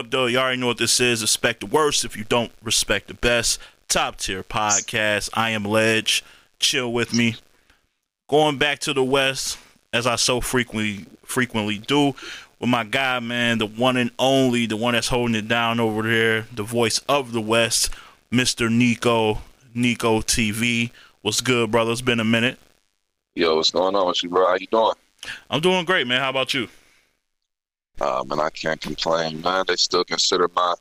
Up, though? You already know what this is. Respect the worst if you don't respect the best. Top tier podcast. I am Ledge. Chill with me. Going back to the West, as I so frequently frequently do, with my guy, man, the one and only, the one that's holding it down over there, the voice of the West, Mr. Nico, Nico TV. What's good, brother? It's been a minute. Yo, what's going on with you, bro? How you doing? I'm doing great, man. How about you? Uh, man, I can't complain, man. They still consider my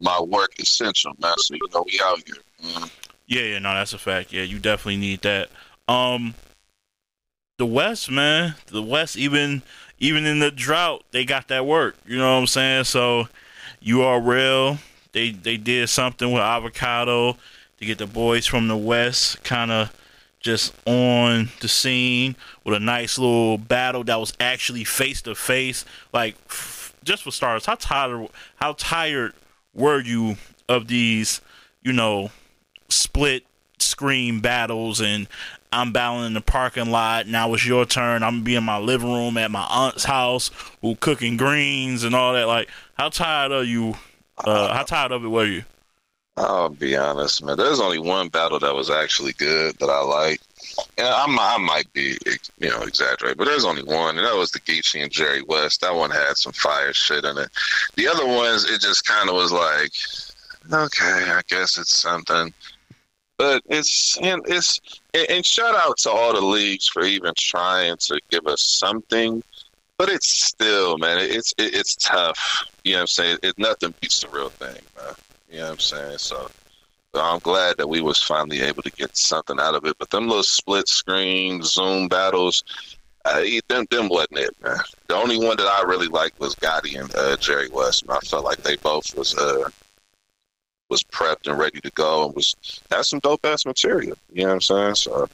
my work essential, man. So you know we out here. Man. Yeah, yeah, no, that's a fact. Yeah, you definitely need that. Um, the West, man, the West, even even in the drought, they got that work. You know what I'm saying? So URL, they they did something with Avocado to get the boys from the West kind of just on the scene with a nice little battle that was actually face to face. Like, f- just for starters, how tired how tired were you of these, you know, split screen battles and I'm battling in the parking lot. Now it's your turn. I'm gonna be in my living room at my aunt's house who cooking greens and all that. Like, how tired are you? Uh, how tired of it were you? I'll be honest, man. There's only one battle that was actually good that I like. And I might, I might be, you know, exaggerating, but there's only one, and that was the Geechee and Jerry West. That one had some fire shit in it. The other ones, it just kind of was like, okay, I guess it's something. But it's and it's and shout out to all the leagues for even trying to give us something. But it's still, man, it's it, it's tough. You know what I'm saying? It nothing beats the real thing, man. You know what I'm saying? So I'm glad that we was finally able to get something out of it. But them little split screen Zoom battles, uh, them them wasn't it, man. The only one that I really liked was Gotti and uh, Jerry West. I felt like they both was uh was prepped and ready to go and was had some dope ass material. You know what I'm saying? So.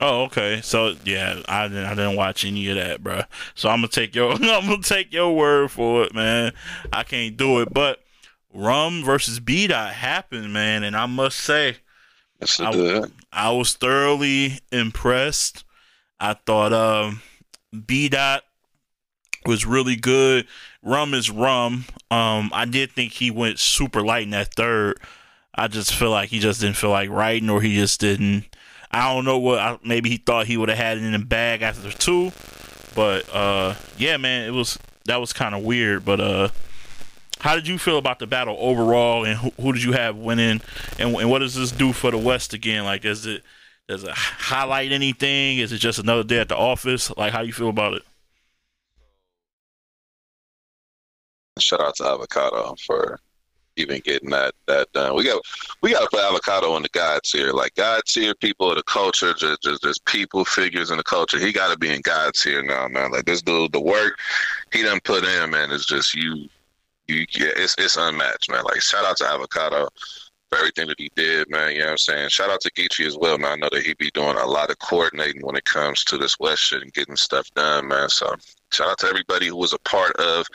Oh, okay. So yeah, I didn't I didn't watch any of that, bro. So I'm gonna take your I'm gonna take your word for it, man. I can't do it, but Rum versus B Dot happened, man, and I must say, yes, I, I was thoroughly impressed. I thought um, B Dot was really good. Rum is rum. Um, I did think he went super light in that third. I just feel like he just didn't feel like writing, or he just didn't. I don't know what. maybe he thought he would have had it in the bag after two, but uh, yeah, man, it was that was kind of weird. But uh, how did you feel about the battle overall, and who, who did you have winning, and, and what does this do for the West again? Like, is it does it highlight anything? Is it just another day at the office? Like, how do you feel about it? Shout out to Avocado for even getting that that done. We got we got to put Avocado on the God tier, like God tier people of the culture, just just, just people figures in the culture. He got to be in God tier now, man. Like this dude, the work he done put in, man, is just you you yeah, it's it's unmatched, man. Like shout out to Avocado for everything that he did, man. You know what I'm saying? Shout out to Geechee as well, man. I know that he be doing a lot of coordinating when it comes to this West shit and getting stuff done, man. So shout out to everybody who was a part of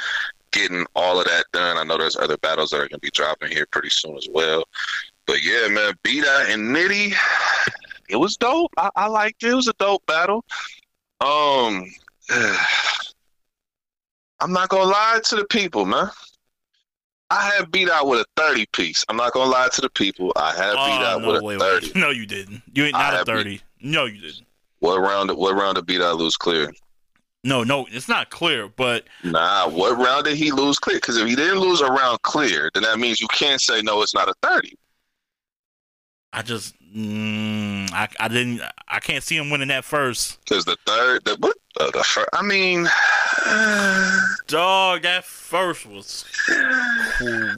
getting all of that done. I know there's other battles that are gonna be dropping here pretty soon as well. But yeah, man, B Dot and Nitty, it was dope. I, I liked it. It was a dope battle. Um, I'm not gonna lie to the people, man. I have B Dot with a 30 piece. I'm not gonna lie to the people. I have oh, B Dot no, with wait, a 30. Wait. No, you didn't. You ain't not a 30. Beat, no, you didn't. What round? What round did B Dot lose clear? No, no, it's not clear. But nah, what round did he lose clear? Because if he didn't lose a round clear, then that means you can't say no. It's not a 30. I just, mm, I, I didn't, I can't see him winning that first. Because the third, the what, uh, the first, I mean, dog, that first was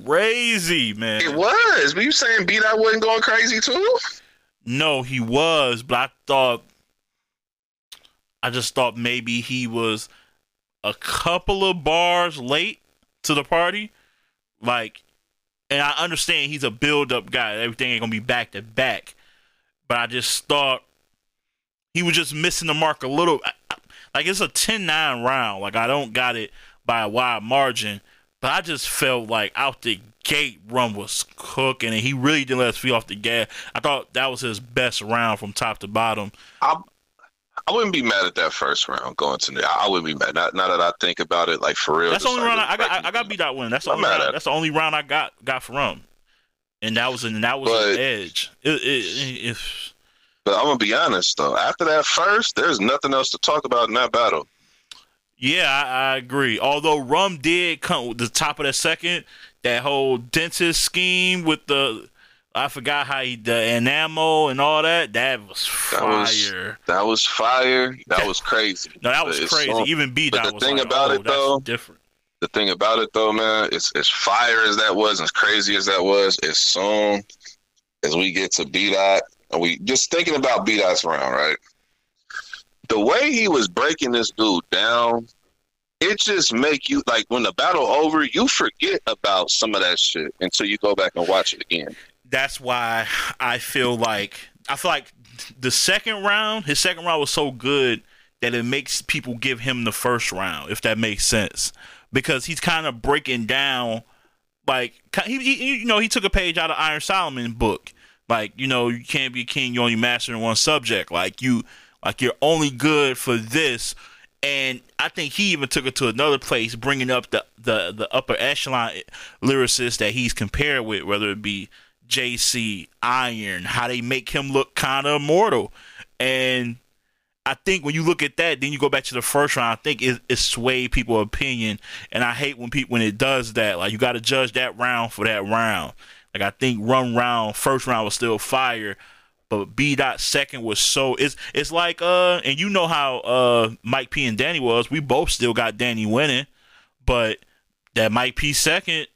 crazy, man. It was. Were you saying B Dot wasn't going crazy too? No, he was, but I thought, I just thought maybe he was a couple of bars late to the party, like and I understand he's a build up guy. Everything ain't gonna be back to back. But I just thought he was just missing the mark a little. Like it's a 10-9 round. Like I don't got it by a wide margin, but I just felt like out the gate Rum was cooking, and he really didn't let us feel off the gas. I thought that was his best round from top to bottom. I'm I wouldn't be mad at that first round going to. I wouldn't be mad. Not, now that I think about it, like for real. That's the only round I, I got. I, got B Dot win. That's the only round, That's the only round I got got from. And that was and that was but, an edge. It, it, it, but I'm gonna be honest though. After that first, there's nothing else to talk about in that battle. Yeah, I, I agree. Although Rum did come with the top of the second, that whole dentist scheme with the I forgot how he the enamel and all that. That was fire. That was, that was fire. That was crazy. no, that was crazy. So, Even B But the thing like, about oh, it though, different. The thing about it though, man, it's as fire as that was, as crazy as that was, as soon as we get to B dot, and we just thinking about B dot's round, right? The way he was breaking this dude down it just make you like when the battle over, you forget about some of that shit until you go back and watch it again that's why I feel like I feel like the second round, his second round was so good that it makes people give him the first round, if that makes sense, because he's kind of breaking down, like he, he, you know, he took a page out of Iron Solomon book, like you know, you can't be a king, you only master in one subject, like you, like you're only good for this. And I think he even took it to another place, bringing up the, the, the upper echelon lyricists that he's compared with, whether it be JC, Iron, how they make him look kind of immortal. And I think when you look at that, then you go back to the first round. I think it, it swayed people's opinion, and I hate when people when it does that. Like you got to judge that round for that round. Like I think run round first round was still fire, but B dot second was so it's it's like uh and you know how uh Mike P and Danny was. We both still got Danny winning, but that Mike P second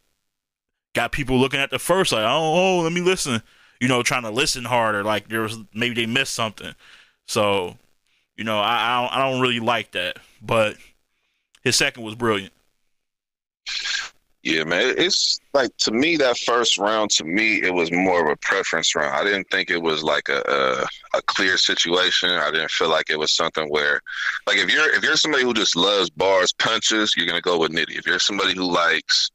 got people looking at the first like, oh, oh, let me listen. You know, trying to listen harder. Like there was maybe they missed something. So, you know, I I don't, I don't really like that. But his second was brilliant. Yeah, man. It's like to me that first round. To me, it was more of a preference round. I didn't think it was like a, a a, clear situation. I didn't feel like it was something where, like, if you're if you're somebody who just loves bars, punches, you're gonna go with Nitty. If you're somebody who likes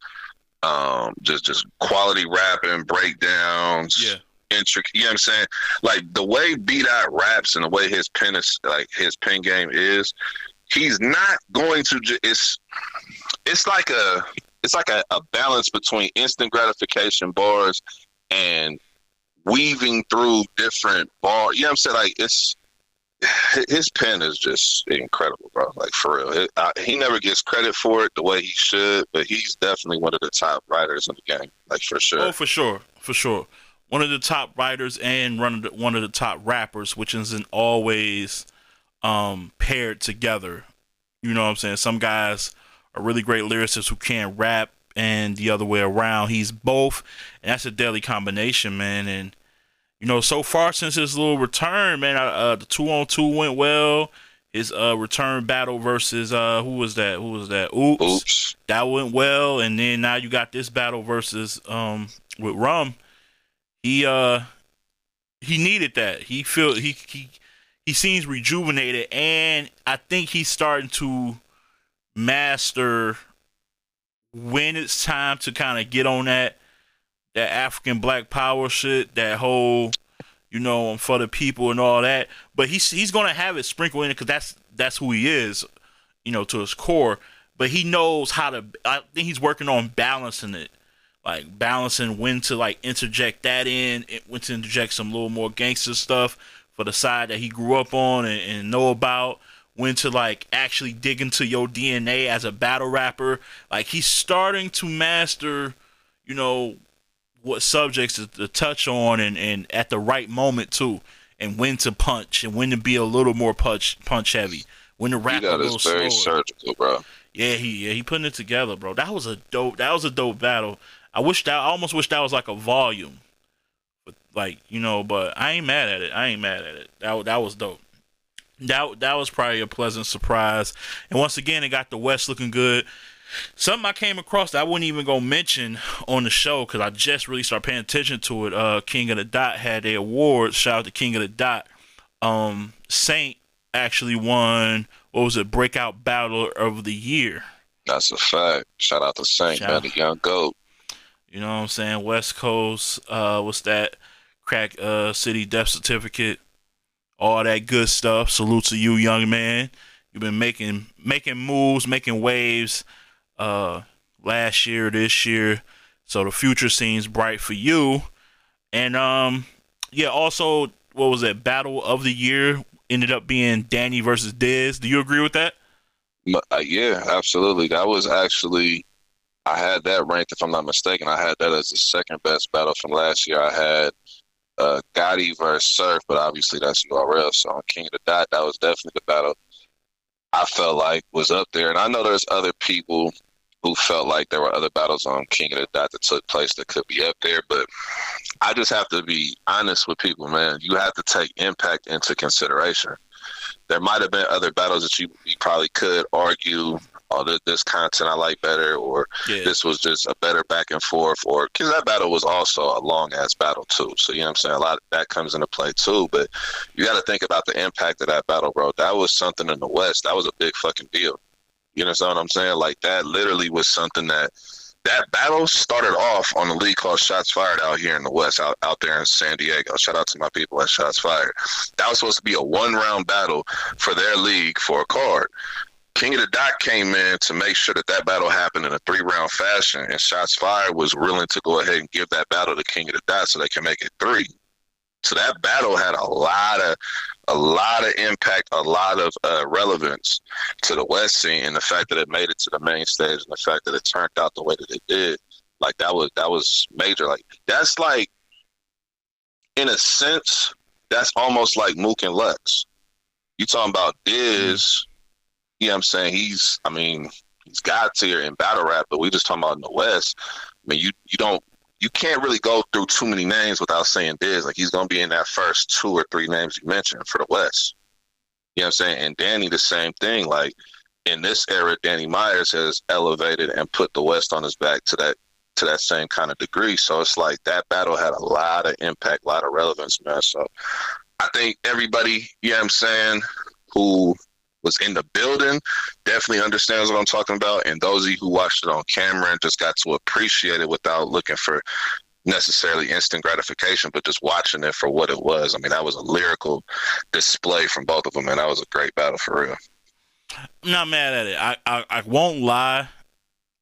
um, just just quality rapping, breakdowns, yeah. intricate. You know what I'm saying? Like the way B Dot raps and the way his pen is, like his pen game is, he's not going to. Ju- it's it's like a it's like a, a balance between instant gratification bars and weaving through different bars. You know what I'm saying? Like it's his pen is just incredible, bro. Like for real, it, I, he never gets credit for it the way he should, but he's definitely one of the top writers in the game, like for sure. Oh, for sure, for sure. One of the top writers and one of the, one of the top rappers, which isn't always um, paired together. You know what I'm saying? Some guys are really great lyricists who can't rap, and the other way around. He's both, and that's a deadly combination, man. And you know, so far since his little return, man, uh, the two on two went well. His uh, return battle versus uh, who was that? Who was that? Oops. Oops. That went well, and then now you got this battle versus um with Rum. He uh he needed that. He feel he he he seems rejuvenated, and I think he's starting to master when it's time to kind of get on that that African Black Power shit, that whole, you know, I'm for the people and all that. But he's he's gonna have it sprinkled in because that's that's who he is, you know, to his core. But he knows how to. I think he's working on balancing it, like balancing when to like interject that in, when to interject some little more gangster stuff for the side that he grew up on and, and know about when to like actually dig into your DNA as a battle rapper. Like he's starting to master, you know, what subjects to, to touch on and, and at the right moment too, and when to punch and when to be a little more punch punch heavy, when to rap a little very slower. surgical, bro. Yeah, he yeah he putting it together, bro. That was a dope. That was a dope battle. I wish that I almost wish that was like a volume, but like you know. But I ain't mad at it. I ain't mad at it. That that was dope. That that was probably a pleasant surprise. And once again, it got the West looking good. Something I came across that I wouldn't even go mention on the show because I just really started paying attention to it. Uh, King of the Dot had their awards. Shout out to King of the Dot. Um, Saynt actually won. What was it? Breakout Battle of the Year. That's a fact. Shout out to Saynt, Shout man, the young goat. You know what I'm saying? West Coast. Uh, what's that? Crack uh, City Death Certificate. all that good stuff. Salute to you, young man. You've been making making moves, making waves uh last year, this year. So the future seems bright for you. And um yeah, also what was that Battle of the year ended up being Danny versus Diz. Do you agree with that? Uh, yeah, absolutely. That was actually I had that ranked if I'm not mistaken. I had that as the second best battle from last year. I had uh, Gotti versus Surf, but obviously that's URL. So on King of the Dot, that was definitely the battle I felt like was up there. And I know there's other people who felt like there were other battles on King of the Dot that took place that could be up there, but I just have to be honest with people, man. You have to take impact into consideration. There might have been other battles that you, you probably could argue oh, this, this content I like better, or yeah. this was just a better back and forth, or because that battle was also a long ass battle too. So you know what I'm saying? A lot of that comes into play too. But you got to think about the impact of that battle, bro. That was something in the West. That was a big fucking deal. You know what I'm saying? Like that literally was something that that battle started off on a league called Shots Fired out here in the West, out, out there in San Diego. Shout out to my people at Shots Fired. That was supposed to be a one round battle for their league for a card. King of the Dot came in to make sure that that battle happened in a three round fashion, and Shots Fired was willing to go ahead and give that battle to King of the Dot so they can make it three. So that battle had a lot of a lot of impact, a lot of uh, relevance to the West scene, and the fact that it made it to the main stage, and the fact that it turned out the way that it did, like that was that was major. Like that's like, in a sense, that's almost like Mook and Lux. You talking about Diz? you know what I'm saying? He's, I mean, he's God tier in battle rap, but we just talking about in the West. I mean, you you don't you can't really go through too many names without saying Diz. Like he's gonna be in that first two or three names you mentioned for the West. You know what I'm saying? And Danny the same thing. Like in this era, Danny Myers has elevated and put the West on his back to that to that same kind of degree. So it's like that battle had a lot of impact, a lot of relevance, man. So I think everybody, you know what I'm saying, who was in the building definitely understands what I'm talking about. And those of you who watched it on camera and just got to appreciate it without looking for necessarily instant gratification, but just watching it for what it was. I mean, that was a lyrical display from both of them, and that was a great battle for real. I'm not mad at it. I, I, I won't lie.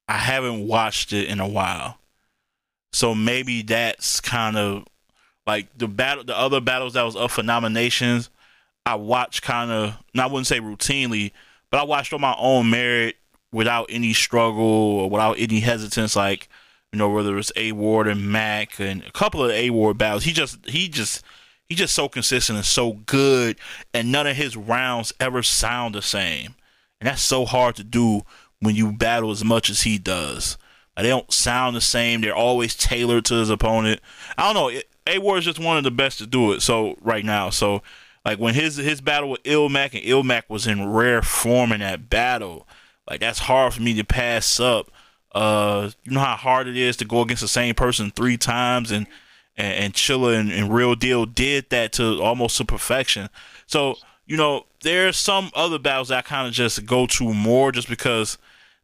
I haven't watched it in a while. So maybe that's kind of like the battle, the other battles that was up for nominations. I watch kind of, and I wouldn't say routinely, but I watched on my own merit without any struggle or without any hesitance. Like, you know, whether it's A Ward and Mac and a couple of A Ward battles, he just, he just, he's just so consistent and so good, and none of his rounds ever sound the same, and that's so hard to do when you battle as much as he does. Like, they don't sound the same. They're always tailored to his opponent. I don't know. A Ward is just one of the best to do it. So right now, so like when his his battle with Ilmac and Ilmac was in rare form in that battle. Like that's hard for me to pass up. Uh, you know how hard it is to go against the same person three times, and and, and Chilla and, and Real Deal did that to almost to perfection. So you know there's some other battles that I kind of just go to more just because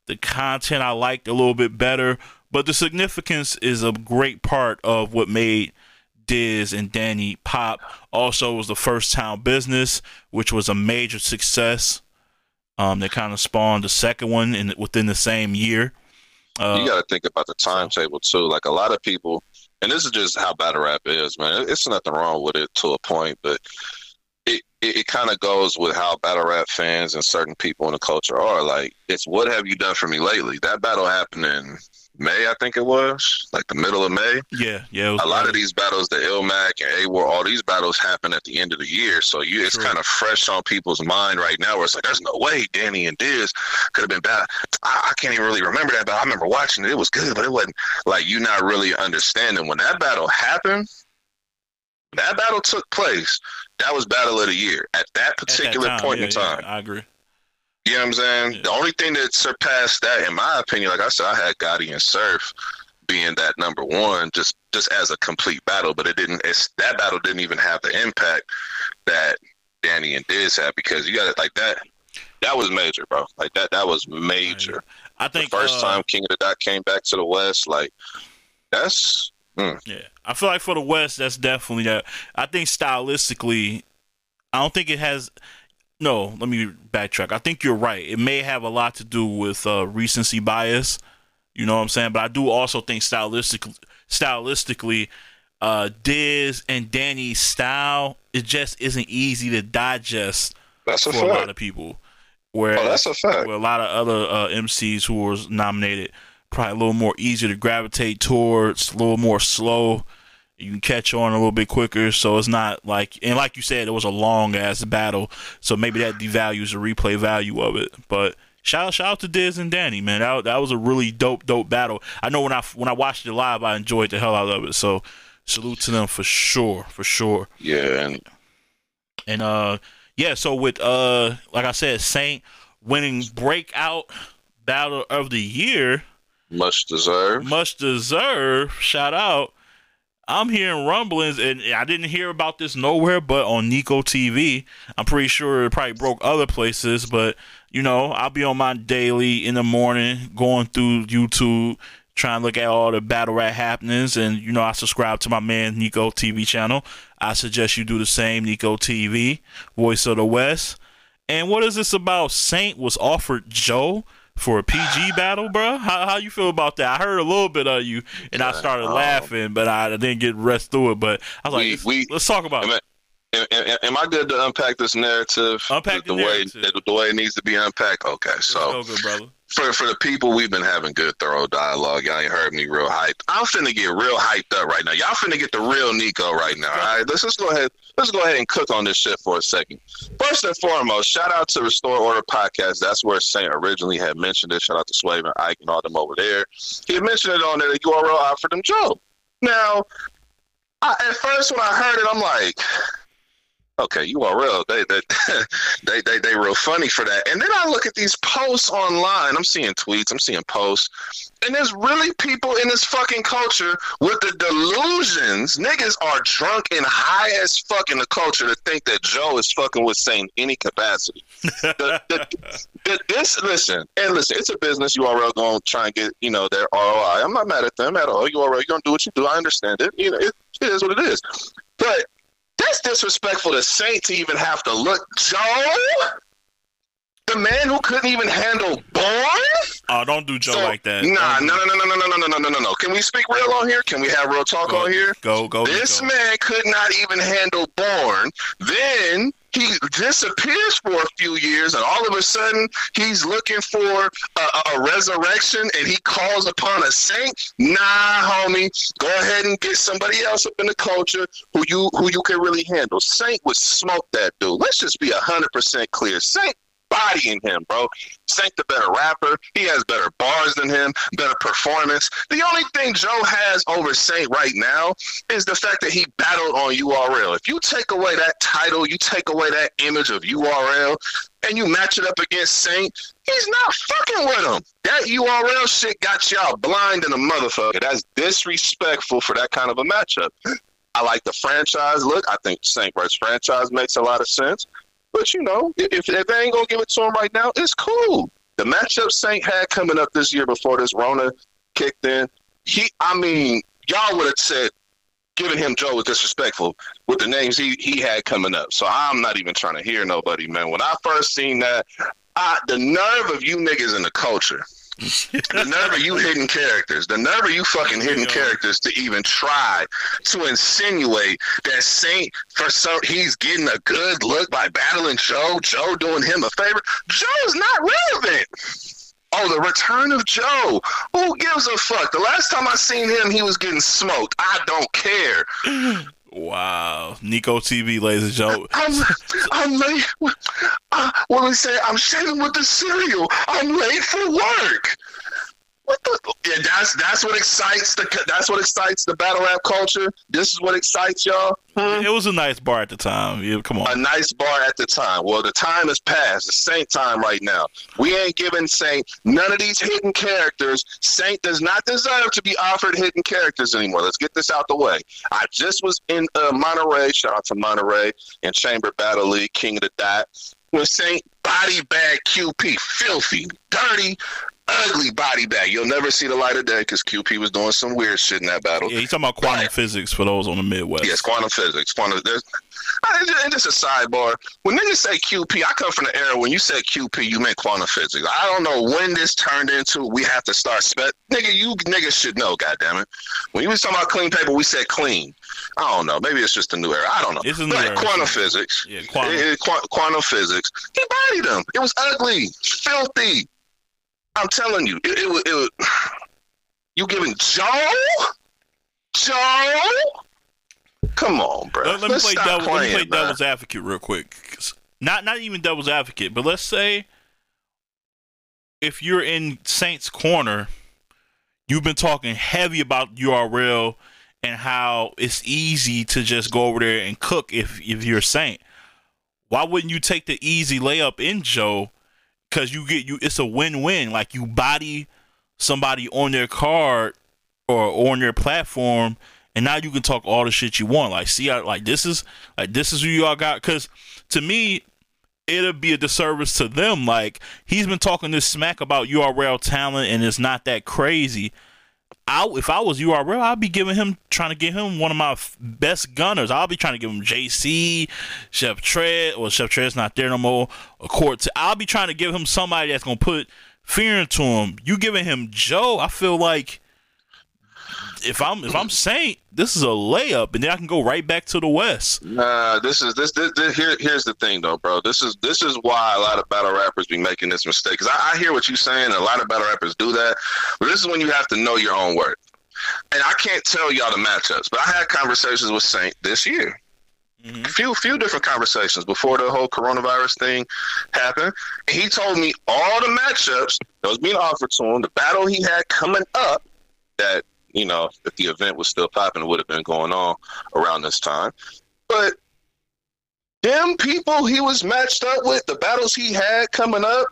the content I liked a little bit better, but the significance is a great part of what made Diz and Danny Pop. Also, was the first town business, which was a major success. Um, they kind of spawned the second one in within the same year. Uh, you got to think about the timetable too. Like a lot of people, and this is just how battle rap is, man. It's nothing wrong with it to a point, but it it, it kind of goes with how battle rap fans and certain people in the culture are. Like, it's what have you done for me lately? That battle happened in May, I think it was, like the middle of May. Yeah, yeah. A lot of these battles, the Ilmac and A War, all these battles happen at the end of the year. So you, it's kind of fresh on people's mind right now. Where it's like, there's no way Danny and Diz could have been bad. I, I, can't even really remember that, but I remember watching it. It was good, but it wasn't like you not really understanding when that battle happened. That battle took place. That was battle of the year at that particular at that point yeah, in time. Yeah, I agree. You know what I'm saying? Yeah. The only thing that surpassed that, in my opinion, like I said, I had Gotti and Surf being that number one, just just as a complete battle, but it didn't. It's that battle didn't even have the impact that Danny and Diz had because you got it like that. That was major, bro. Like that. That was major. I think the first uh, time King of the Dot came back to the West, like that's. Mm. Yeah, I feel like for the West, that's definitely that. I think stylistically, I don't think it has. No, let me backtrack. I think you're right. It may have a lot to do with uh, recency bias. You know what I'm saying? But I do also think stylistically, stylistically, uh, Diz and Danny's style it just isn't easy to digest That's a for a lot of people. Where Oh, that's a fact. where a lot of other uh, MCs who were nominated probably a little more easy to gravitate towards, a little more slow. You can catch on a little bit quicker, so it's not like and like you said, it was a long ass battle, so maybe that devalues the replay value of it. But shout shout out to Diz and Danny, man, that that was a really dope dope battle. I know when I when I watched it live, I enjoyed the hell out of it. So salute to them for sure, for sure. Yeah, and And uh yeah, so with uh like I said, Saynt winning breakout battle of the year, much deserved. much deserved. Shout out. I'm hearing rumblings, and I didn't hear about this nowhere but on Nico TV. I'm pretty sure it probably broke other places, but you know, I'll be on my daily in the morning going through YouTube, trying to look at all the battle rap happenings, and you know, I subscribe to my man Nico TV channel. I suggest you do the same, Nico TV, Voice of the West. And what is this about? Saynt was offered Joe for a PG battle, bro. How how you feel about that? I heard a little bit of you, and I started um, laughing, but I didn't get rest through it. But I was like, We- let's, we- let's talk about I it. mean, Am, am- am I good to unpack this narrative? Unpack the way narrative. the, the way it needs to be unpacked. Okay, so Let's good brother. For for the people we've been having good thorough dialogue. Y'all ain't heard me real hyped. I'm finna get real hyped up right now. Y'all finna get the real Nico right now. All right, let's just go ahead. Let's go ahead and cook on this shit for a second. First and foremost, shout out to Restore Order Podcast. That's where Saynt originally had mentioned it. Shout out to Swave and Ike and all them over there. He mentioned it on there. The URL offered him Joe. Now, I, at first when I heard it, I'm like, okay, URL, they they, they they they real funny for that. And then I look at these posts online. I'm seeing tweets, I'm seeing posts, and there's really people in this fucking culture with the delusions. Niggas are drunk and high as fuck in the culture to think that Joe is fucking with in any capacity. the, the, the, this listen and listen, it's a business. URL going to try and get you know their ROI. I'm not mad at them at all. URL, you're gonna do what you do. I understand it. You know, it, it is what it is. But that's disrespectful to Saynt to even have to look Joe, the man who couldn't even handle Born. Oh, don't do Joe So- like that. Nah, no, no, no, no, no, no, no, no, no, no, no. Can we speak real on here? Can we have real talk Go, on here? go, go. This Nico. man could not even handle Born. Then he disappears for a few years, and all of a sudden he's looking for a, a resurrection, and he calls upon a saint. Nah, homie, go ahead and get somebody else up in the culture who you who you can really handle. Saynt would smoke that dude. Let's just be hundred percent clear. Saynt bodying him, bro. Saynt the better rapper. He has better bars than him, better performance. The only thing Joe has over Saynt right now is the fact that he battled on URL. If you take away that title, you take away that image of URL, and you match it up against Saynt, he's not fucking with him. That URL shit got y'all blind in a motherfucker. That's disrespectful for that kind of a matchup. I like the franchise look. I think Saynt vs. franchise makes a lot of sense. But you know, if, if they ain't gonna give it to him right now, it's cool. The matchup Saynt had coming up this year before this Rona kicked in, he, I mean, y'all would have said giving him Joe was disrespectful with the names he, he had coming up. So I'm not even trying to hear nobody, man. When I first seen that, I, the nerve of you niggas in the culture, the nerve of you hidden characters, the nerve of you fucking hidden Yeah. characters to even try to insinuate that Saynt for some he's getting a good look by battling Joe, Joe doing him a favor. Joe's not relevant. Oh, the return of Joe. Who gives a fuck? The last time I seen him, he was getting smoked. I don't care. Wow, Nico TV, ladies and gentlemen. I'm, I'm late. Uh, do we say? I'm shaving with the cereal. I'm late for work. What the? Yeah, that's that's what excites the that's what excites the battle rap culture. This is what excites y'all. Hmm? It was a nice bar at the time. Yeah, come on. a nice bar at the time. Well, the time has passed. It's Saynt time right now. We ain't giving Saynt none of these hidden characters. Saynt does not deserve to be offered hidden characters anymore. Let's get this out the way. I just was in uh, Monterey. Shout out to Monterey and Chamber Battle League, King of the Dot. When Saynt body bag QP, filthy, dirty, ugly body bag. You'll never see the light of day because QP was doing some weird shit in that battle. Yeah, he's talking about quantum physics for those on the Midwest. Yes, quantum physics. Quantum. There's, and just a sidebar. When niggas say QP, I come from the era when you said QP, you meant quantum physics. I don't know when this turned into we have to start spec. Nigga, you niggas should know. Goddamn it. When you was talking about clean paper, we said clean. I don't know. Maybe it's just a new era. I don't know. It's a new but era. quantum physics. Yeah, quantum. It- it- qu- quantum physics. He bodied him. It was ugly, filthy. I'm telling you, it, it was. It was you giving Joe? Joe? Come on, bro. Let, let me play devil, let me playing, play devil's advocate real quick. Not not even devil's advocate, but let's say if you're in Saynts corner, you've been talking heavy about URL and how it's easy to just go over there and cook if if you're a Saynt. Why wouldn't you take the easy layup in Joe? Because you get you, it's a win-win. Like you body somebody on their card or on their platform, and now you can talk all the shit you want. Like, see, I, like this is like this is who y'all got. Because to me, it'll be a disservice to them. Like he's been talking this smack about URL talent, and it's not that crazy. I, if I was URL, I'd be giving him trying to get him one of my f- best gunners. I'll be trying to give him JC, Chef Trez, or Chef Trez's not there no more. Or Court. I'll be trying to give him somebody that's gonna put fear into him. You giving him Joe? I feel like if I'm if I'm Saynt, this is a layup, and then I can go right back to the West. Nah, this is this, this, this here. Here's the thing, though, bro. This is this is why a lot of battle rappers be making this mistake. Cause I, I hear what you're saying. A lot of battle rappers do that, but this is when you have to know your own worth. And I can't tell y'all the matchups, but I had conversations with Saynt this year. Mhm. Few few different conversations before the whole coronavirus thing happened. And he told me all the matchups that was being offered to him, the battle he had coming up. That you know, if the event was still popping, it would have been going on around this time. But them people he was matched up with, the battles he had coming up,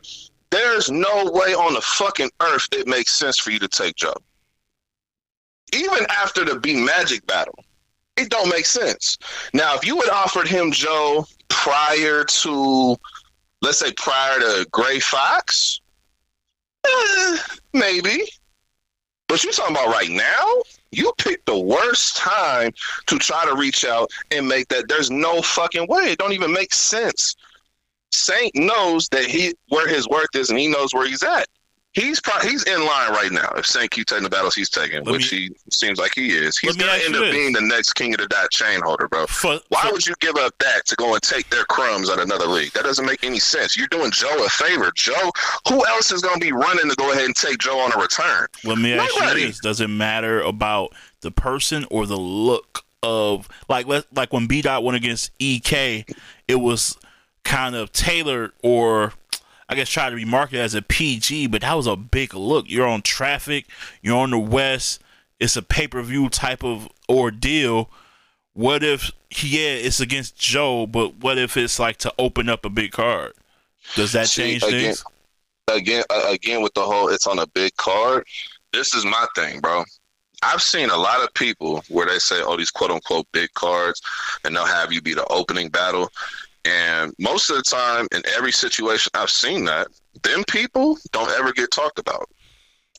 there's no way on the fucking earth it makes sense for you to take Joe. Even after the B Magic battle, it don't make sense. Now, if you had offered him Joe prior to, let's say, prior to Gray Fox, eh, maybe. But you talking about right now? You picked the worst time to try to reach out and make that. There's no fucking way. It don't even make sense. Saynt knows that he where his worth is, and he knows where he's at. He's pro- he's in line right now. If Saynt keep taking the battles he's taking, Let which me- he seems like he is, he's gonna end up this. being the next king of the dot chain holder, bro. For, Why for- would you give up that to go and take their crumbs at another league? That doesn't make any sense. You're doing Joe a favor. Joe, who else is going to be running to go ahead and take Joe on a return? Let me ask you this: Does it matter about the person or the look of like let like when B Dot went against EK, it was kind of tailored or I guess try to be marketed as a PG, but that was a big look. You're on traffic, you're on the West. It's a pay per view type of ordeal. What if yeah, it's against Joe, but what if it's like to open up a big card? Does that See, change again, things? again, uh, again with the whole it's on a big card. This is my thing, bro. I've seen a lot of people where they say, "Oh, these quote unquote big cards," and they'll have you be the opening battle. And most of the time, in every situation I've seen that, them people don't ever get talked about.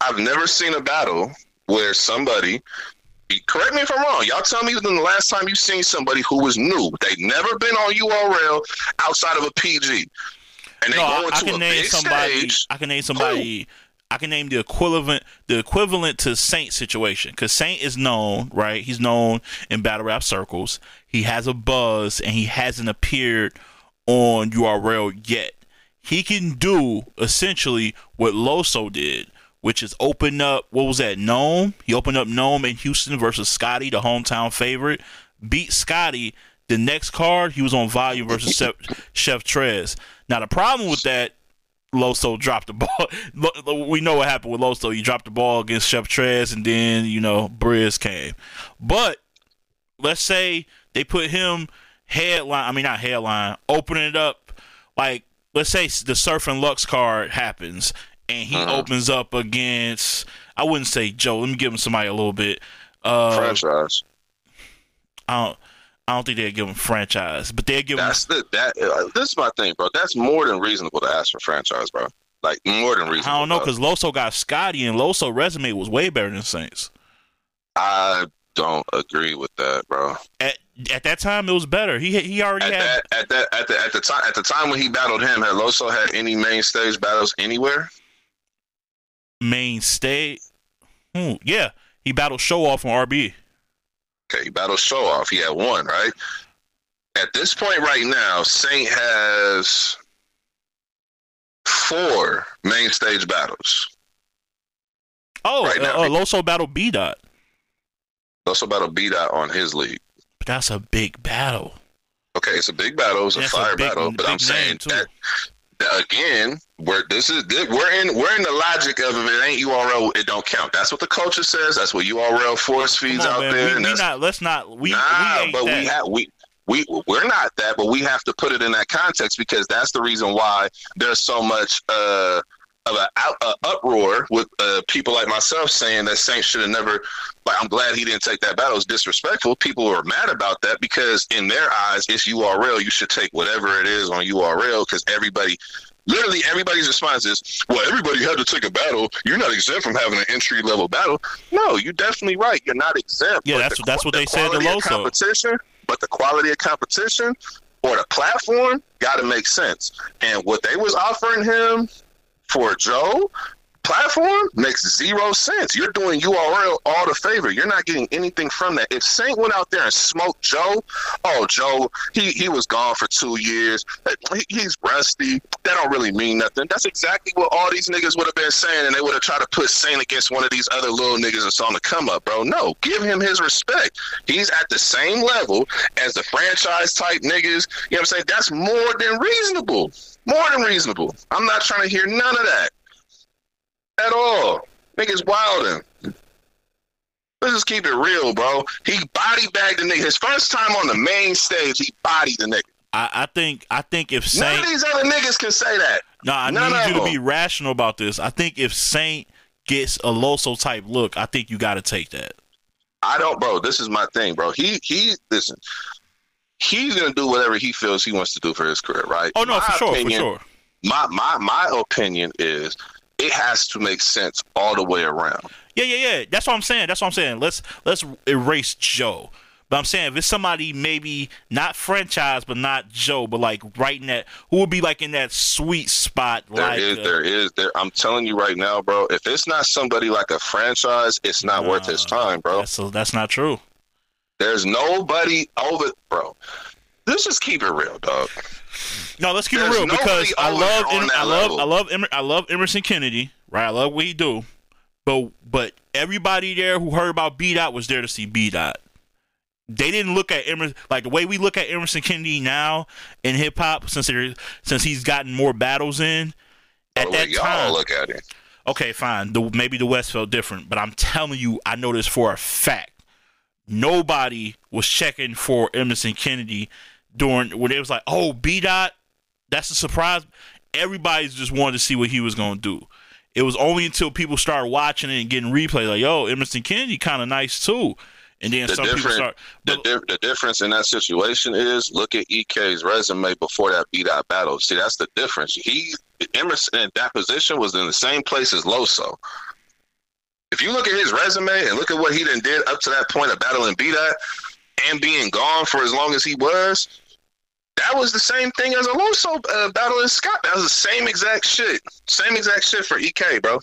I've never seen a battle where somebody. Correct me if I'm wrong. Y'all tell me when the last time you seen somebody who was new. They've never been on URL outside of a PG. And they No, go I, into I can a name big somebody. stage. I can name somebody. I can name the equivalent, the equivalent to Saynt situation, because Saynt is known, right? He's known in battle rap circles. He has a buzz, and he hasn't appeared on URL yet. He can do essentially what Loso did, which is open up. What was that? NOME. He opened up NOME in Houston versus Scotty, the hometown favorite. Beat Scotty. The next card, he was on Volume versus Chef, Chef Trez. Now the problem with that, Loso dropped the ball. We know what happened with Loso. He dropped the ball against Chef Trez, and then you know Briz came. But let's say they put him headline. I mean, not headline. Opening it up, like let's say the Surf and Lux card happens, and he Uh-huh. opens up against. I wouldn't say Joe. Let me give him somebody a little bit. Uh, franchise. I don't. I don't think they'd give him franchise, but they'd give him. That's the that. Uh, this is my thing, bro. That's more than reasonable to ask for franchise, bro. like more than reasonable. I don't know because Loso got Scotty and Loso resume was way better than Saynts. I don't agree with that, bro. At at that time, it was better. He he already At had that, at that, at the, at the time, at the time when he battled him, had Loso had any main stage battles anywhere? mainstay. Hmm, yeah, he battled Show Off on RB. Okay, he battled Show Off. He had one, right? At this point, right now, Saynt has four main stage battles. Oh, Right uh, now. uh, Loso battled B Dot. Loso battled B Dot on his league. But that's a big battle. Okay, it's a big battle, it's a That's a fire big- battle, but I'm saying that again, we're this is we're in we're in the logic of if it ain't URL, it don't count. That's what the culture says. That's what URL force feeds on, out man. there. We, and we not. Let's not. We nah, we ain't but that. we have we. We we're not that, but we have to put it in that context because that's the reason why there's so much uh, of an out, uproar with uh, people like myself saying that Saynts should have never. Like I'm glad he didn't take that battle. It's disrespectful. People were mad about that because in their eyes, it's URL. You should take whatever it is on URL because everybody. Literally, everybody's response is, "Well, everybody had to take a battle. You're not exempt from having an entry level battle." No, you're definitely right. You're not exempt. Yeah, But that's the- that's what the they said of Loso. Competition, but the quality of competition or the platform got to make sense. And what they was offering him for Joe platform makes zero sense. You're doing URL all the favor. You're not getting anything from that. If Saynt went out there and smoked Joe, oh Joe, he he was gone for two years. He's rusty. That don't really mean nothing. That's exactly what all these niggas would have been saying, and they would have tried to put Saynt against one of these other little niggas that's on the come up, bro. No, give him his respect. He's at the same level as the franchise type niggas. You know what I'm saying? That's more than reasonable. More than reasonable. I'm not trying to hear none of that at all. Niggas wildin'. Let's just keep it real, bro. He body bagged the nigga. His first time on the main stage, he bodied the nigga. I, I think I think if None of these other niggas can say that. no, I none need you to them. be rational about this. I think if Saynt gets a Loso type look, I think you got to take that. I don't, bro. This is my thing, bro. He he. Listen, he's gonna do whatever he feels he wants to do for his career, right? Oh no, My for sure, opinion- for sure. My my my opinion is it has to make sense all the way around. Yeah, yeah, yeah. That's what I'm saying. That's what I'm saying. Let's let's erase Joe. But I'm saying if it's somebody maybe not franchise, but not Joe, but like right in that, who would be like in that sweet spot, There like is, uh, there is, there. I'm telling you right now, bro. If it's not somebody like a franchise, it's not worth his time, bro. That's that's not true. There's nobody over, bro. Let's just keep it real, dog. No, let's keep There's it real because I love Em- I love. I love Emer- I love Emerson Kennedy, right? I love what he do, but but everybody there who heard about B Dot was there to see B Dot. They didn't look at Emerson like the way we look at Emerson Kennedy now in hip hop since there since he's gotten more battles in. At that y'all time, look at it. okay, fine. The, maybe the West felt different, but I'm telling you, I know this for a fact. Nobody was checking for Emerson Kennedy during when it was like, oh, B dot, that's a surprise. Everybody's just wanted to see what he was gonna do. It was only until people started watching it and getting replay, like, yo, Emerson Kennedy kind of nice too. And then The some people start. The, But, di- the difference in that situation is look at EK's resume before that B dot battle. See, that's the difference. He Emerson in that position was in the same place as Loso. If you look at his resume and look at what he done did up to that point of battling B dot and being gone for as long as he was, that was the same thing as a Loso uh, battling Scott. That was the same exact shit. Same exact shit for EK, bro.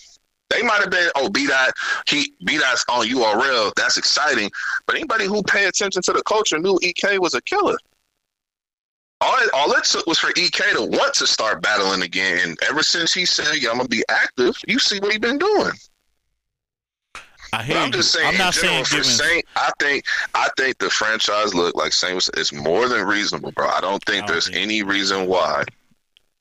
They might have been, oh, B dot, he B dot's on URL. That's exciting. But anybody who pay attention to the culture knew EK was a killer. All it, all it took was for EK to want to start battling again. And ever since he said, yeah, I'm to be active, you see what he been doing. I hear But I'm you. just saying, I'm not general, saying for. Saynt, I think I think the franchise look like Saynt was it's more than reasonable, bro. I don't think I don't there's think- any reason why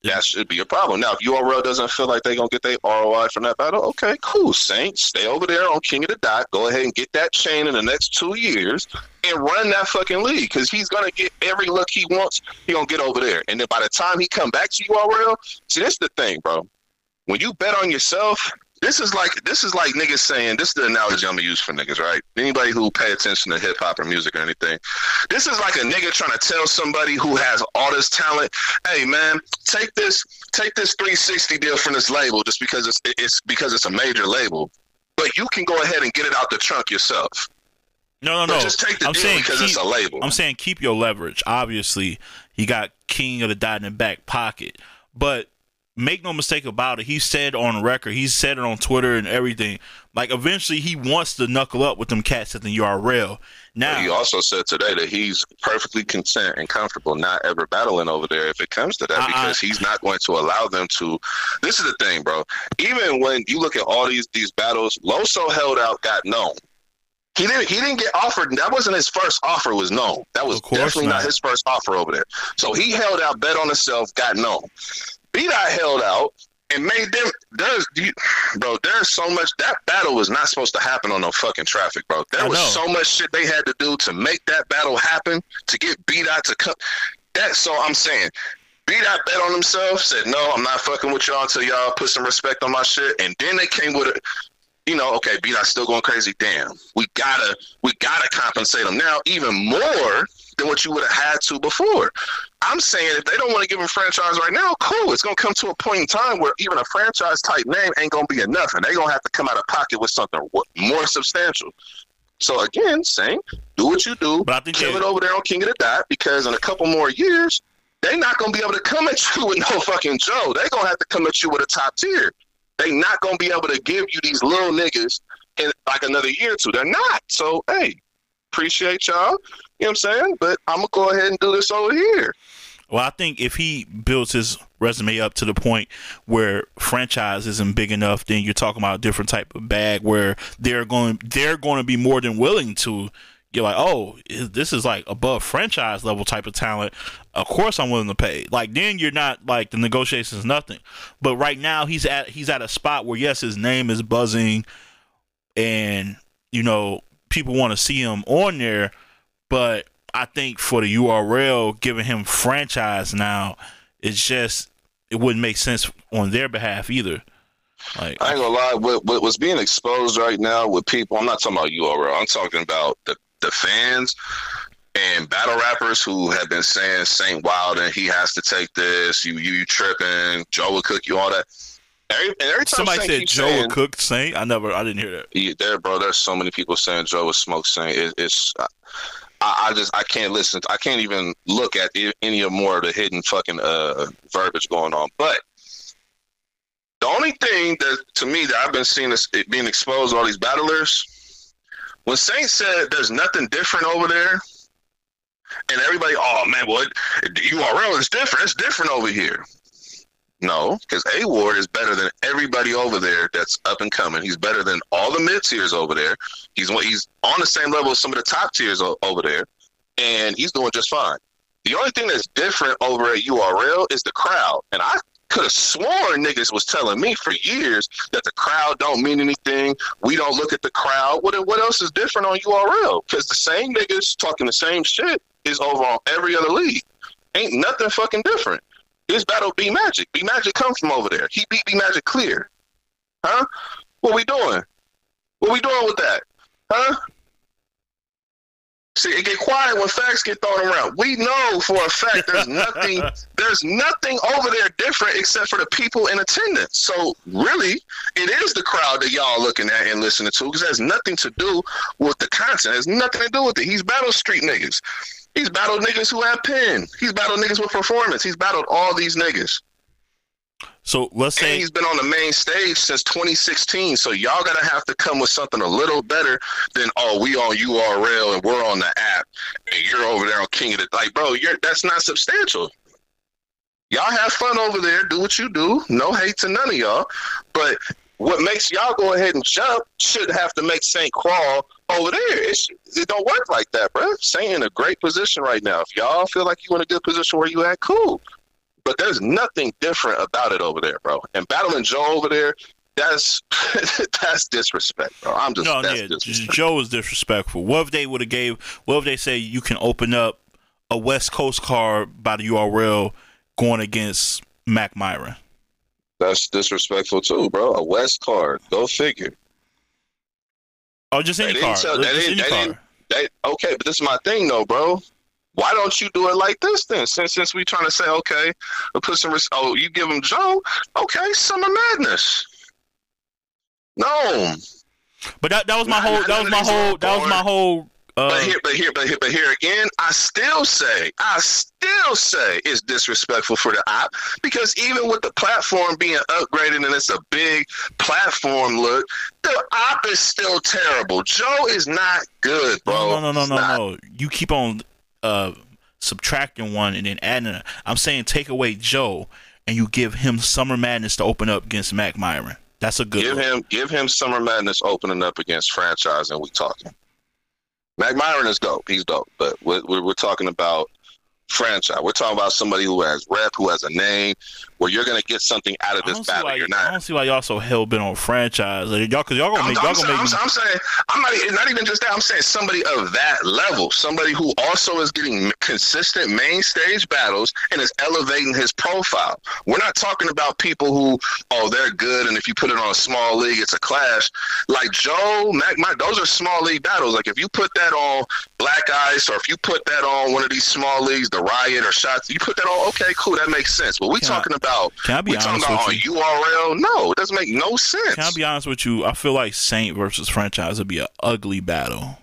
that should be a problem. Now, if URL doesn't feel like they're gonna get their ROI from that battle, okay, cool. Saynts, stay over there on King of the Dot. Go ahead and get that chain in the next two years and run that fucking league because he's gonna get every look he wants. He gonna get over there, and then by the time he come back to URL, see, that's the thing, bro. When you bet on yourself, This is like this is like niggas saying this is the analogy I'm gonna use for niggas, right? Anybody who pay attention to hip hop or music or anything, this is like a nigga trying to tell somebody who has all this talent, hey man, take this take this 360 deal from this label just because it's it's because it's a major label, but you can go ahead and get it out the trunk yourself. No, no, no. just take the I'm deal saying because keep, it's a label. I'm saying keep your leverage. Obviously, he got King of the Dot in the back pocket, but make no mistake about it. He said on record, he said it on Twitter and everything. Like eventually, he wants to knuckle up with them cats at the URL. Now, He also said today that he's perfectly content and comfortable not ever battling over there if it comes to that I- because he's not going to allow them to. This is the thing, bro. Even when you look at all these these battles, Loso held out, got NOME. He didn't. He didn't get offered. That wasn't his first offer. Was NOME. That was definitely not. not. his first offer over there. So he held out, bet on himself, got NOME. B Dot held out and made them. There's, you, bro. There's so much. That battle was not supposed to happen on no fucking traffic, bro. There I was know. so much shit they had to do to make that battle happen to get B Dot to come. That's So I'm saying. B Dot bet on himself, said no, I'm not fucking with y'all until y'all put some respect on my shit, and then they came with it you know, okay, B Dot's still going crazy. Damn, we gotta we gotta compensate them now even more than what you would have had to before. I'm saying if they don't want to give him franchise right now, cool. It's gonna come to a point in time where even a franchise type name ain't gonna be enough, and they're gonna have to come out of pocket with something more substantial. So again, saying do what you do, But I think kill they- it over there on King of the Dot because in a couple more years. they're not gonna be able to come at you with no fucking Joe. They're gonna have to come at you with a top tier. They not gonna be able to give you these little niggas in like another year or two. They're not. So hey, appreciate y'all. You know what I'm saying? But I'm gonna go ahead and do this over here. Well, I think if he builds his resume up to the point where franchise isn't big enough, then you're talking about a different type of bag where they're going they're going to be more than willing to. You're like, oh, this is like above franchise level type of talent. Of course, I'm willing to pay. Like then you're not like the negotiations nothing. But right now he's at he's at a spot where yes, his name is buzzing, and you know people want to see him on there. But I think for the URL giving him franchise now, it's just it wouldn't make sense on their behalf either. Like I ain't gonna lie. What, what what's being exposed right now with people? I'm not talking about URL. I'm talking about the the fans and battle rappers who have been saying Saynt Wild and he has to take this. You you tripping? Joe will cook you all that. Every, and every time somebody said Joe saying, would cook Saynt. I never, I didn't hear that. Yeah, there, bro. There's so many people saying Joe was smoke Saynt. it, it's. I, I just I can't listen. I can't even look at i- any of more of the hidden fucking uh verbiage going on. But the only thing that to me that I've been seeing is it being exposed to all these battlers. When Saynt said there's nothing different over there, and everybody, oh man, what URL is different. It's different over here. No, because A Ward is better than everybody over there that's up and coming. He's better than all the mid tiers over there. He's he's on the same level as some of the top tiers o- over there, and he's doing just fine. The only thing that's different over at URL is the crowd, and I could have sworn niggas was telling me for years that the crowd don't mean anything. We don't look at the crowd. What what else is different on URL? Because the same niggas talking the same shit is over on every other league. Ain't nothing fucking different. His battle B Magic. B Magic comes from over there. He beat B Magic clear. Huh? What we doing? What we doing with that? Huh? See, it get quiet when facts get thrown around. We know for a fact there's nothing there's nothing over there different except for the people in attendance. So really, it is the crowd that y'all looking at and listening to because it has nothing to do with the content. It has nothing to do with it. He's battle street niggas. He's battled niggas who have pen. He's battled niggas with performance. He's battled all these niggas. So let's And say he's been on the main stage since 2016. So y'all gotta have to come with something a little better than oh we on URL and we're on the app and you're over there on King of the like bro you're that's not substantial. Y'all have fun over there. Do what you do. No hate to none of y'all. But what makes y'all go ahead and jump should have to make Saynt crawl over there. It's, it don't work like that, bro. Saynt in a great position right now. If y'all feel like you in a good position where you at, cool. But there's nothing different about it over there, bro. And battling Joe over there, that's that's disrespect, bro. I'm just no, that's yeah. Joe is disrespectful. What if they would have gave? What if they say you can open up a West Coast card by the URL going against Mac Myron? That's disrespectful too, bro. A West card. Go figure. Oh, just any. Tell, just any. They, okay, but this is my thing though, bro. Why don't you do it like this then? Since since we trying to say okay, we'll put some. Oh, you give him Joe. Okay, Summer Madness. No. But that that was my whole. That was my whole. That was my whole uh, but here, but here, but here, but here again, I still say, I still say it's disrespectful for the app because even with the platform being upgraded and it's a big platform look, the app is still terrible. Joe is not good, bro. No, no, no, no, no, no. You keep on uh, subtracting one and then adding. I'm saying take away Joe and you give him Summer Madness to open up against Mac Myron. That's a good. Give one. him, give him Summer Madness opening up against franchise, and we talking. Mac Myron is dope. He's dope. But we're, we're talking about franchise. We're talking about somebody who has rep, who has a name, where you're going to get something out of this battle. Why, you're not. I don't see why y'all so hell bent on franchise. Like, y'all, cause y'all gonna I'm, make. I'm, y'all saying, gonna make. I'm, I'm, saying, I'm not, not even just that. I'm saying somebody of that level, somebody who also is getting consistent main stage battles and is elevating his profile. We're not talking about people who, oh, they're good, and if you put it on a small league, it's a clash. Like Joe, Mac, Mac those are small league battles. Like if you put that on Black Ice, or if you put that on one of these small leagues, the Riot or Shots, you put that on. Okay, cool, that makes sense. But we're talking I, about. Can I be honest? talking about on URL? No, it doesn't make no sense. Can I be honest with you? I feel like Saynt versus franchise would be an ugly battle.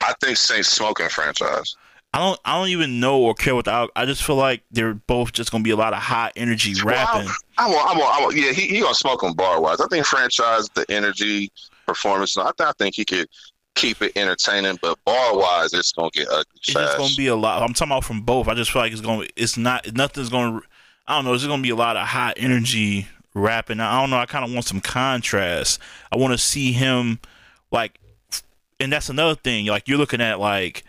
I think Saynt smoking franchise. I don't. I don't even know or care what the. I just feel like they're both just gonna be a lot of high energy rapping. Well, I, I, want. I want. I want. Yeah, he he gonna smoke them bar wise. I think franchise the energy performance. I, I think he could keep it entertaining, but bar wise, it's gonna get ugly. It's just gonna be a lot. I'm talking about from both. I just feel like it's gonna. It's not. Nothing's gonna. I don't know. Just gonna be a lot of high energy rapping. I don't know. I kind of want some contrast. I want to see him like, and that's another thing. Like you're looking at like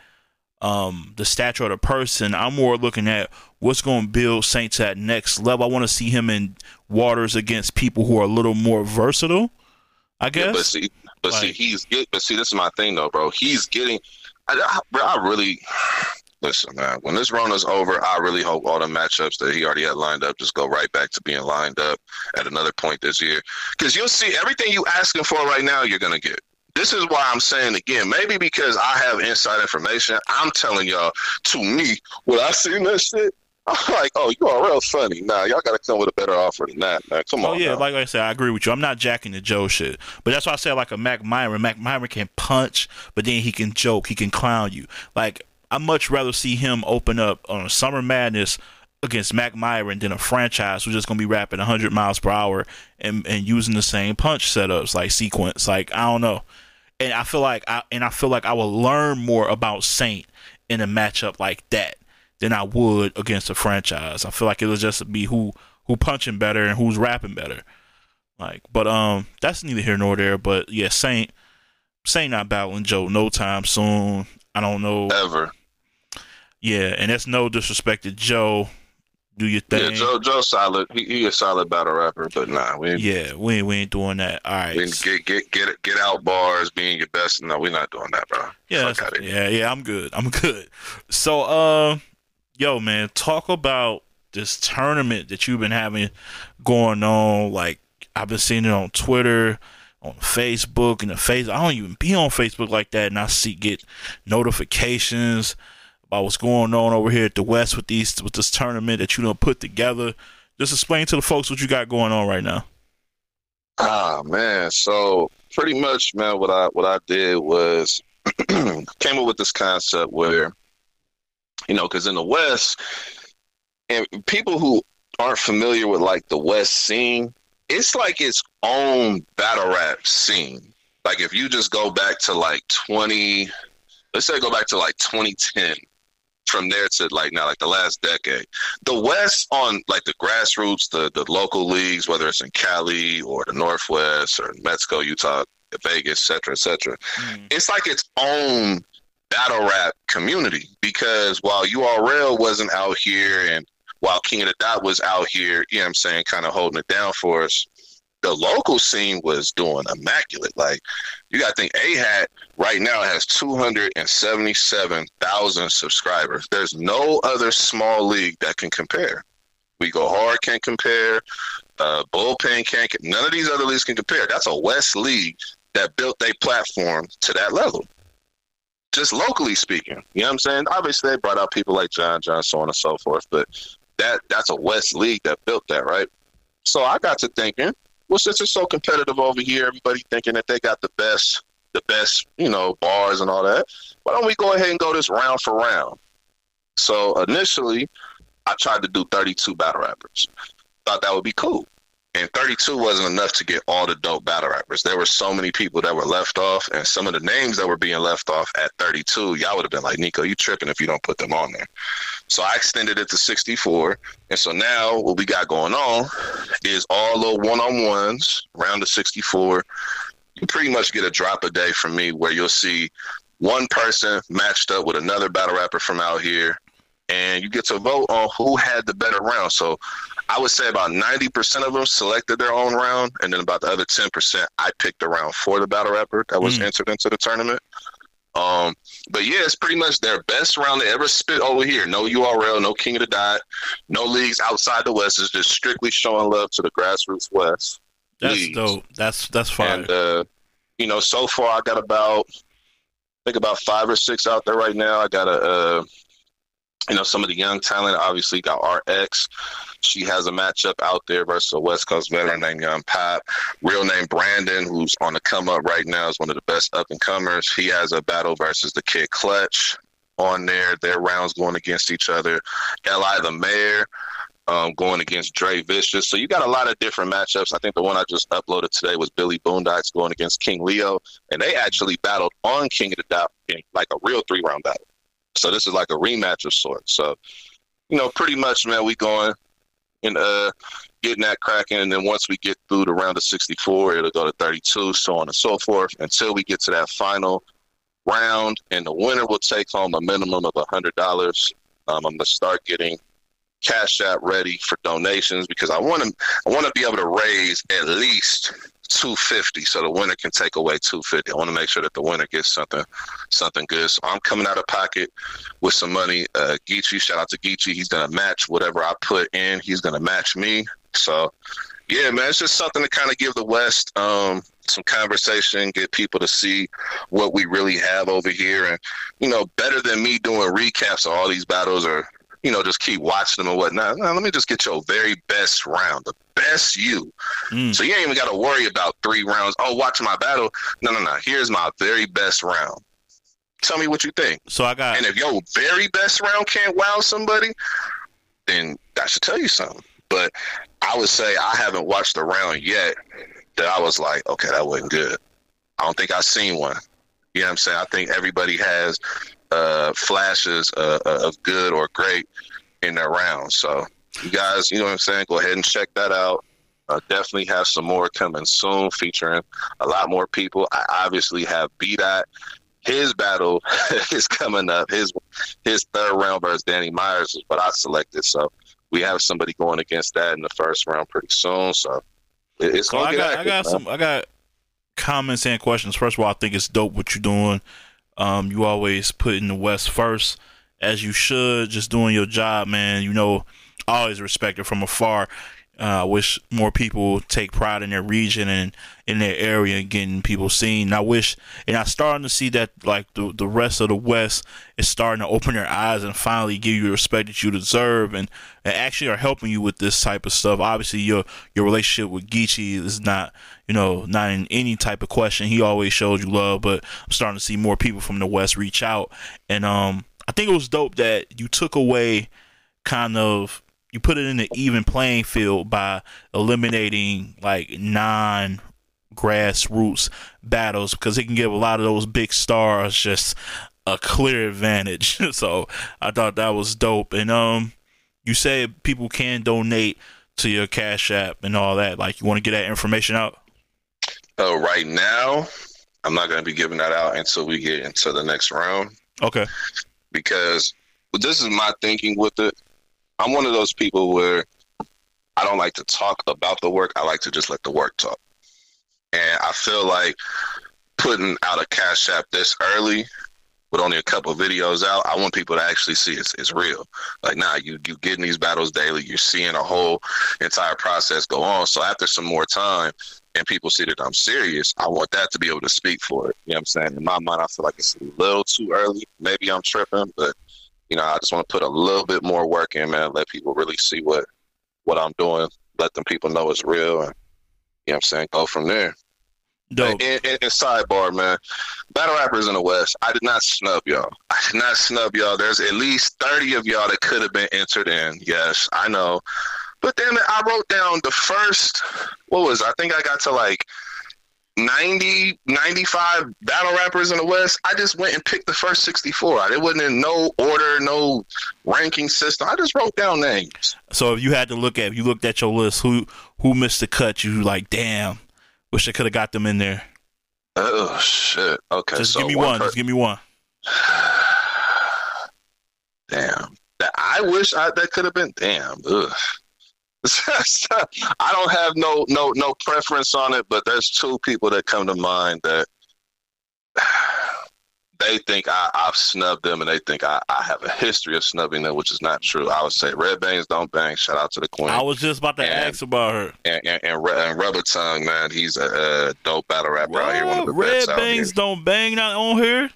um the stature of the person. I'm more looking at what's going to build Saynt to that next level. I want to see him in waters against people who are a little more versatile. I guess. Yeah, but see, but like, see, he's get. But see, this is my thing though, bro. He's getting. I, I, I really listen, man. When this run is over, I really hope all the matchups that he already had lined up just go right back to being lined up at another point this year. Because you'll see everything you asking for right now, you're gonna get. This is why I'm saying again, maybe because I have inside information, I'm telling y'all to me, when I seen that shit, I'm like, oh, you are real funny. Nah, y'all got to come with a better offer than that, man. Come on. oh, on. yeah, now. like I said, I agree with you. I'm not jacking the Joe shit, but that's why I said like a Mac Myron. Mac Myron can punch, but then he can joke, he can clown you. Like I'd much rather see him open up on Summer Madness against Mac Myron than a franchise who's just gonna be rapping 100 miles per hour and and using the same punch setups like sequence. Like I don't know, and I feel like I and I feel like I will learn more about Saynt in a matchup like that than I would against a franchise. I feel like it'll just be who who punching better and who's rapping better. Like, but um, that's neither here nor there. But yeah, Saynt Saynt not battling Joe no time soon. I don't know ever. Yeah, and that's no disrespect to Joe. Do your thing. Yeah, Joe. Joe solid. He, he a solid battle rapper, but nah, we ain't, yeah, we ain't, we ain't doing that. All right, get get get get out bars, being your best. No, we're not doing that, bro. Yeah, yeah, yeah. I'm good. I'm good. So, uh, yo, man, talk about this tournament that you've been having going on. Like I've been seeing it on Twitter, on Facebook, and the face. I don't even be on Facebook like that, and I see get notifications about what's going on over here at the West with these with this tournament that you don't put together. Just explain to the folks what you got going on right now. Ah man, so pretty much, man, what I what I did was came up with this concept where you know, because in the West, and people who aren't familiar with like the West scene, it's like its own battle rap scene. Like if you just go back to like 20, let's say go back to like 2010, from there to like now, like the last decade, the West on like the grassroots, the the local leagues, whether it's in Cali or the Northwest or Mexico, Utah, Vegas, etc cetera, et cetera, mm. it's like its own battle rap community because while URL wasn't out here and while King of the Dot was out here, you know what I'm saying, kind of holding it down for us, the local scene was doing immaculate. Like you got to think A Hat right now has 277,000 subscribers. There's no other small league that can compare. We Go Hard can't compare. Uh, bullpen can't. None of these other leagues can compare. That's a West league that built a platform to that level. Just locally speaking, you know what I'm saying? Obviously, they brought out people like John John, so on and so forth, but that that's a West league that built that, right? So I got to thinking, well, since it's so competitive over here, everybody thinking that they got the best, the best, you know, bars and all that. Why don't we go ahead and go this round for round? So initially, I tried to do 32 battle rappers. Thought that would be cool. And 32 wasn't enough to get all the dope battle rappers. There were so many people that were left off, and some of the names that were being left off at 32, y'all would have been like, Nico, you tripping if you don't put them on there. So I extended it to 64. And so now what we got going on is all the one on ones, round of 64. You pretty much get a drop a day from me where you'll see one person matched up with another battle rapper from out here, and you get to vote on who had the better round. So I would say about 90% of them selected their own round, and then about the other 10%, I picked a round for the battle rapper that was mm. entered into the tournament. Um, but yeah, it's pretty much their best round they ever spit over here. No URL, no King of the Dot, no leagues outside the West. It's just strictly showing love to the grassroots West. That's leagues. dope. That's that's fine. And uh, you know, so far I got about I think about five or six out there right now. I got a uh, you know, some of the young talent obviously got RX. She has a matchup out there versus a West Coast veteran named Young Pop. Real name Brandon, who's on the come up right now, is one of the best up and comers. He has a battle versus the Kid Clutch on there. Their rounds going against each other. Li the Mayor um, going against Dre Vicious. So you got a lot of different matchups. I think the one I just uploaded today was Billy Boondocks going against King Leo, and they actually battled on King of the Dot in like a real three round battle. So this is like a rematch of sorts. So, you know, pretty much, man, we going and uh getting that cracking, and then once we get through the round of 64, it'll go to 32, so on and so forth, until we get to that final round, and the winner will take home a minimum of a hundred dollars. Um, I'm gonna start getting Cash App ready for donations because I want to I want to be able to raise at least 250 so the winner can take away 250 i want to make sure that the winner gets something something good. So i'm coming out of pocket with some money. Uh Geechee, shout out to Geechee. he's gonna match whatever i put in. He's gonna match me. So yeah man it's just something to kind of give the west um some conversation get people to see what we really have over here. And you know better than me doing recaps of all these battles or you know, just keep watching them and whatnot. Now, let me just get your very best round, the best you. Mm. So you ain't even got to worry about three rounds. Oh, watch my battle. No, no, no. Here's my very best round. Tell me what you think. So I got. And if your very best round can't wow somebody, then that should tell you something. But I would say I haven't watched a round yet that I was like, okay, that wasn't good. I don't think I've seen one. You know what I'm saying? I think everybody has uh, flashes uh, uh, of good or great in their rounds. So you guys, you know what I'm saying? Go ahead and check that out. Uh, definitely have some more coming soon, featuring a lot more people. I obviously have B Dot. His battle is coming up. His his third round versus Danny Myers is what I selected. So we have somebody going against that in the first round pretty soon. So it's so I got, active, I got some. I got comments and questions. First of all, I think it's dope what you're doing. Um, you always put in the West first, as you should. Just doing your job, man. You know, always respected from afar. Uh, wish more people take pride in their region and in their area and getting people seen. I wish, and I'm starting to see that like the the rest of the West is starting to open their eyes and finally give you the respect that you deserve, and, and actually are helping you with this type of stuff. Obviously, your your relationship with Geechee is not you know not in any type of question. He always shows you love, but I'm starting to see more people from the West reach out, and um, I think it was dope that you took away kind of you put it in an even playing field by eliminating like non grassroots battles because it can give a lot of those big stars just a clear advantage. so I thought that was dope. And um, you said people can donate to your Cash App and all that. Like you want to get that information out? Oh, right now, I'm not going to be giving that out until we get into the next round. Okay. Because this is my thinking with it. I'm one of those people where I don't like to talk about the work. I like to just let the work talk. And I feel like putting out a cash app this early with only a couple videos out. I want people to actually see it's, it's real. Like, nah, you you getting these battles daily. You're seeing a whole entire process go on. So after some more time, and people see that I'm serious, I want that to be able to speak for it. You know what I'm saying? In my mind, I feel like it's a little too early. Maybe I'm tripping, but you know, I just want to put a little bit more work in, man. Let people really see what what I'm doing. Let them people know it's real, and you know what I'm saying. Go from there. Dope. Sidebar, man, battle rappers in the West, I did not snub y'all. I did not snub y'all. There's at least 30 of y'all that could have been entered in. Yes, I know. But then I wrote down the first, what was it? I think I got to like 90, 95 battle rappers in the West. I just went and picked the first 64. It wasn't in no order, no ranking system. I just wrote down names. So if you had to look at, if you looked at your list, who who missed the cut? You like, damn, wish I could have got them in there. Oh shit. Okay, Just so give me one. per- Just give me one. Damn. I wish I that could have been. Damn. Ugh. I don't have no no no preference on it, but there's two people that come to mind that they think I, I've snubbed them, and they think I, I have a history of snubbing them, which is not true. I would say Red Bangs don't bang. Shout out to the Queen I was just about to And- ask about her. and, and, and, and Rubber Tongue, man. He's a, a dope battle rapper out here. One of the Red best out here. bangs don't bang not on here.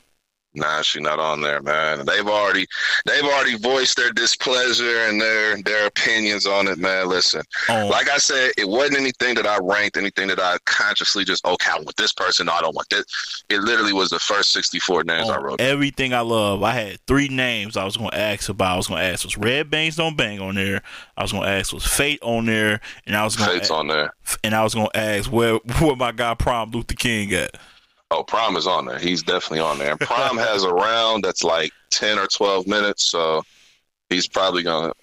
Nah, she not on there, man. They've already they've already voiced their displeasure and their their opinions on it, man. Listen, Oh, like I said, it wasn't anything that I ranked, anything that I consciously just okay, I want this person. No, I don't want this. It literally was the first sixty four names I oh, wrote. everything I love. I had three names I was going to ask about. I was going to ask was Red Bangs don't bang on there. I was going to ask was Fate on there, and I was going Fates to on there. and I was going to ask where where my guy Prime Luther King at. Oh, Prime is on there. He's definitely on there. And Prime has a round that's like ten or twelve minutes, so he's probably gonna.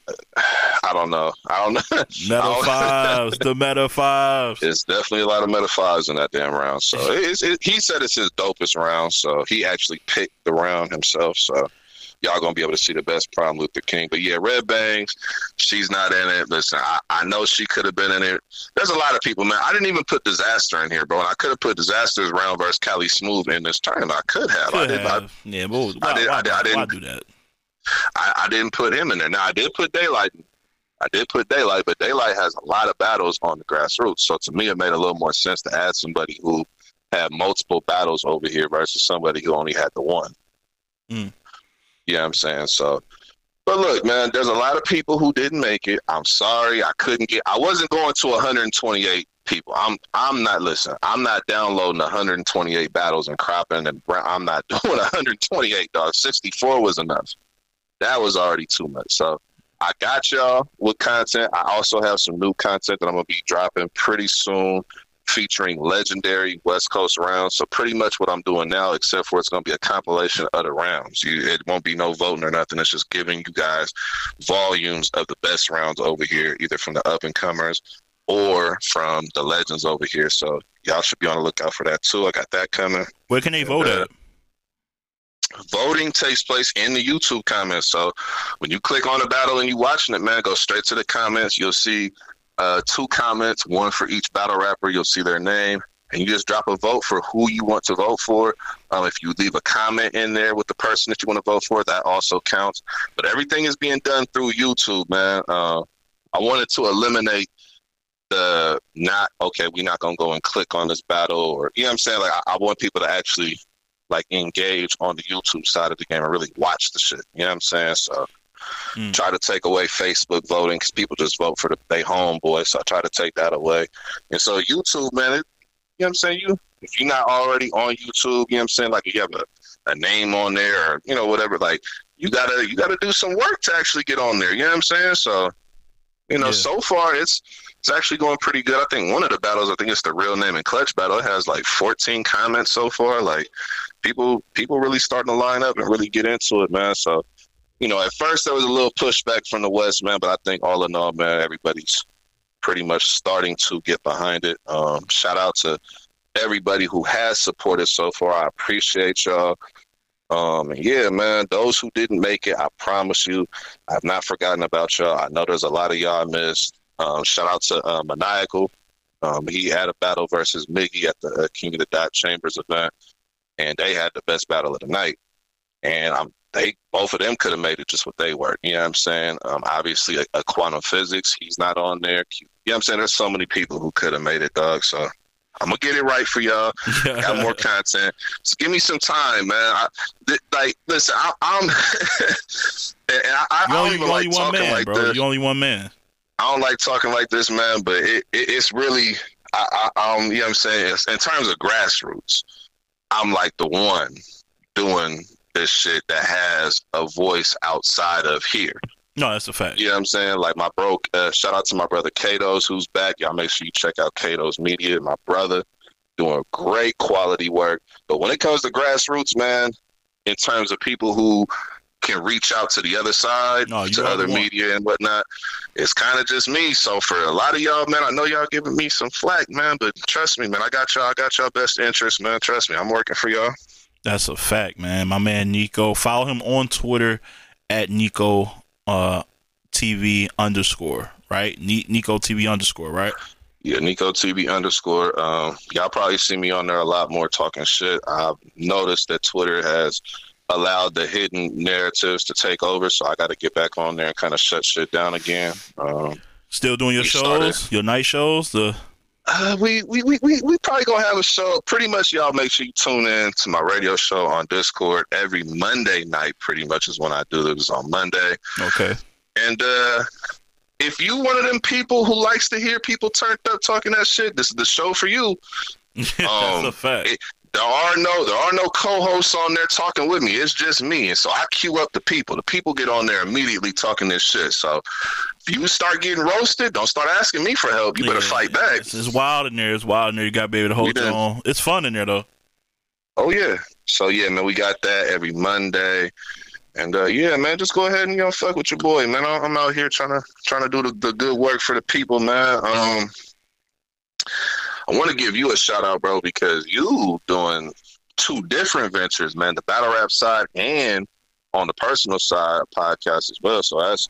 I don't know. I don't know. Meta fives, the meta fives. It's definitely a lot of meta fives in that damn round. So it's, it, he said it's his dopest round. So he actually picked the round himself. So y'all gonna be able to see the best Prime Luther King. But yeah, Red Bangs, she's not in it. Listen, I, I know she could have been in it. There's a lot of people, man. I didn't even put Disaster in here, bro. And I could have put Disaster's round versus Cali Smooth in this tournament. I could have. I Could Have. I, yeah, but why, I, did, why, I, did, I didn't. do that? I, I didn't put him in there. Now I did put Daylight. I did put Daylight, but Daylight has a lot of battles on the grassroots. So to me, it made a little more sense to add somebody who had multiple battles over here versus somebody who only had the one. Mm. Yeah, I'm saying so. But look, man, there's a lot of people who didn't make it. I'm sorry, I couldn't get. I wasn't going to 128 people. I'm I'm not listening. I'm not downloading 128 battles and cropping and I'm not doing 128. Dog, 64 was enough. That was already too much. So I got y'all with content. I also have some new content that I'm gonna be dropping pretty soon, featuring legendary West Coast rounds. So pretty much what I'm doing now, except for it's gonna be a compilation of the rounds. You, it won't be no voting or nothing. It's just giving you guys volumes of the best rounds over here, either from the up and comers or from the legends over here. So y'all should be on the lookout for that too. I got that coming. Where can they vote uh, at? Voting takes place in the YouTube comments. So when you click on the battle and you're watching it, man, go straight to the comments. You'll see uh, two comments, one for each battle rapper. You'll see their name, and you just drop a vote for who you want to vote for. Um, if you leave a comment in there with the person that you want to vote for, that also counts. But everything is being done through YouTube, man. Uh, I wanted to eliminate the not okay. We're not gonna go and click on this battle, or you know what I'm saying. Like I, I want people to actually like engage on the YouTube side of the game and really watch the shit. You know what I'm saying? So Mm. try to take away Facebook voting because people just vote for the they homeboy. So I try to take that away. And so YouTube, man, it, you know what I'm saying? You if you're not already on YouTube, you know what I'm saying? Like you have a, a name on there or you know whatever. Like you gotta you gotta do some work to actually get on there. You know what I'm saying? So you know, Yeah. so far it's it's actually going pretty good. I think one of the battles, I think it's the real name and clutch battle. It has like 14 comments so far. Like people, people really starting to line up and really get into it, man. So, you know, at first there was a little pushback from the West, man, but I think all in all, man, everybody's pretty much starting to get behind it. Um, shout out to everybody who has supported so far. I appreciate y'all. Um, yeah, man, those who didn't make it, I promise you, I've not forgotten about y'all. I know there's a lot of y'all I missed. Um, shout out to uh, Maniacal. Um, he had a battle versus Miggy at the uh, King of the Dot Chambers event, and they had the best battle of the night. and I'm they both of them could have made it just what they were. You know what I'm saying? Um, obviously, a, a quantum physics, he's not on there. You know what I'm saying? There's so many people who could have made it, dog. So I'm gonna get it right for y'all. Yeah. Got more content. Just give me some time, man. I, th- like, listen, I, I'm. and I, I, You I don't only, even only like one talking man, like bro. this. You only one man. I don't like talking like this, man, but it, it it's really, I, I, um, you know what I'm saying? It's, in terms of grassroots, I'm like the one doing this shit that has a voice outside of here. No, that's a fact. You know what I'm saying? Like my bro, uh, shout out to my brother Kato's who's back. Y'all make sure you check out Kato's Media. My brother doing great quality work. But when it comes to grassroots, man, in terms of people who can reach out to the other side, No, to other one. media and whatnot, it's kind of just me. So for a lot of y'all, man, I know y'all giving me some flack, man, but trust me, man, I got y'all, I got y'all best interest, man. Trust me, I'm working for y'all. That's a fact, man. My man Nico. Follow him on Twitter at Nico uh, TV underscore, right? Ni- Nico TV underscore, right? Yeah, Nico TV underscore. Um, y'all probably see me on there a lot more talking shit. I've noticed that Twitter has allowed the hidden narratives to take over, so I got to get back on there and kind of shut shit down again. Um, Still doing your shows, started. your night shows. The uh, we, we, we, we, we probably gonna have a show. Pretty much, y'all make sure you tune in to my radio show on Discord every Monday night. Pretty much is when I do this on Monday. okay, And uh, if you one of them people who likes to hear people turned up talking that shit, this is the show for you. that's Um, a fact. it- There are no there are no co-hosts on there talking with me. It's just me, and so I queue up the people. The people get on there immediately talking this shit. So if you start getting roasted, don't start asking me for help. You better fight back. It's, it's wild in there. It's wild in there. You got to be able to hold your own. It's fun in there though. Oh yeah. So yeah, man, we got that every Monday. And uh, yeah, man, just go ahead and you know fuck with your boy, man. I'm I'm out here trying to trying to do the, the good work for the people, man. Um, I want to give you a shout out, bro, because you doing two different ventures, man. The battle rap side and on the personal side podcast as well. So that's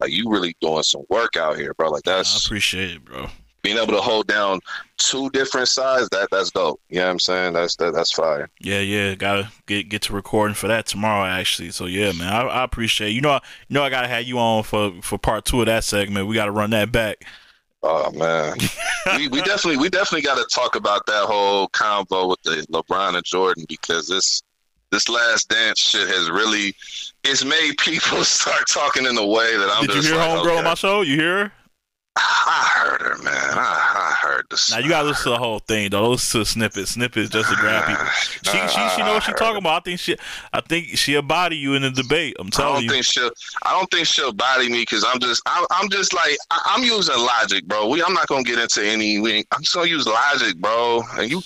like you really doing some work out here, bro. Like I that's appreciate it, bro. being able to hold down two different sides. That that's dope. You know what I'm saying? That's that, that's fire. Yeah, yeah, gotta get get to recording for that tomorrow, actually. So yeah, man, I, I appreciate. It. You know, I- you know, I gotta have you on for for part two of that segment. We gotta run that back. Oh man, we, we definitely we definitely got to talk about that whole convo with the LeBron and Jordan because this this last dance shit has really it's made people start talking in a way that I'm Did you hear like, homegirl okay. on my show? You hear her? I heard her, man. I, I heard this. Now you gotta listen to the whole thing though. To the snippets, snippets just to grab people. She she she know what she talking about. I think she I think she'll body you in the debate. I'm telling you. I don't you. think she'll. I don't think she'll body me because I'm just. I'm, I'm just like. I, I'm using logic, bro. We. I'm not gonna get into any. We, I'm just gonna use logic, bro. And you,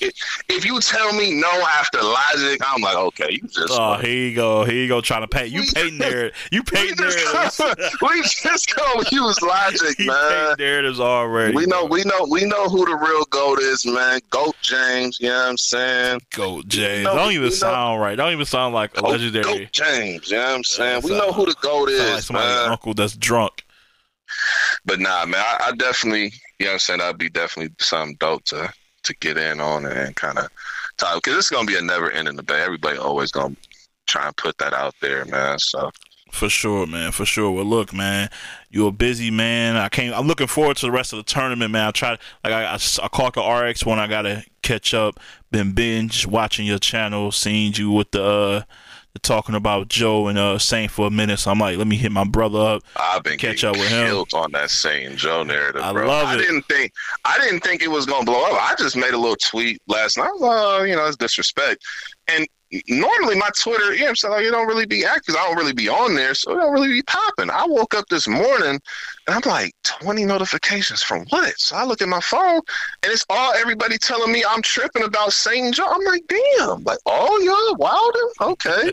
if you tell me no after logic, I'm like, okay, you just. Oh, here you go. Here you go. Trying to paint. You painting there. You painting narratives. we just gonna use logic, man. Painting narratives already. We know, bro. we know, we know who the real goat is, man. Goat James. You know what I'm saying? Goat James. know- don't even we know- sound right. Don't even sound like a legendary. goat James. You know what I'm saying? we sound- know who the goat Sound like is, somebody's man. uncle that's drunk. But nah, man, I, I definitely, you know what I'm saying? That'd be definitely something dope to to get in on and kind of talk because it's gonna be a never ending debate. Everybody always gonna try and put that out there, man. So For sure, man. For sure. Well, look, man, you're a busy man. I can't. I'm looking forward to the rest of the tournament, man. I tried. Like I, I, I caught the RX when I gotta catch up. Been binge watching your channel, seeing you with the uh, the talking about Joe and uh Saynt for a minute. So I'm like, let me hit my brother up. I've been Catch up with him. on that Saynt Joe narrative, I bro. love I it. didn't think I didn't think it was gonna blow up. I just made a little tweet last night. I was like, oh, you know, it's disrespect. And normally my Twitter, you know, I'm like it don't really be active. I don't really be on there, so it don't really be popping. I woke up this morning and I'm like, 20 notifications from what? So I look at my phone and it's all everybody telling me I'm tripping about Saynt Joe. I'm like, damn, like, oh, y'all wilding? Okay.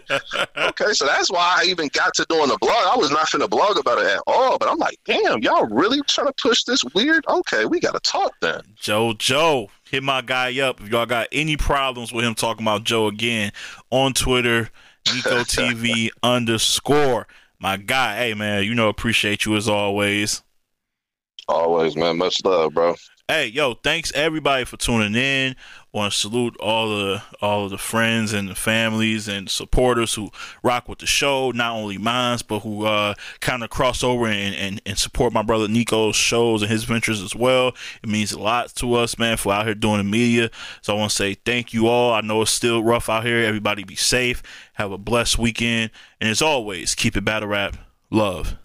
okay, so that's why I even got to doing the blog. I was not finna blog about it at all, but I'm like, damn, y'all really trying to push this weird? Okay, we gotta talk then. Joe, Joe, hit my guy up if y'all got any problems with him talking about Joe again on Twitter. Nico TV underscore. My guy, hey man, you know appreciate you as always. Always, man. Much love, bro. Hey, yo, thanks everybody for tuning in. Want to salute all the all of the friends and the families and supporters who rock with the show, not only mine, but who uh, kind of cross over and, and, and support my brother Nico's shows and his ventures as well. It means a lot to us, man, for out here doing the media. So I want to say thank you all. I know it's still rough out here. Everybody be safe. Have a blessed weekend. And as always, keep it battle rap. Love.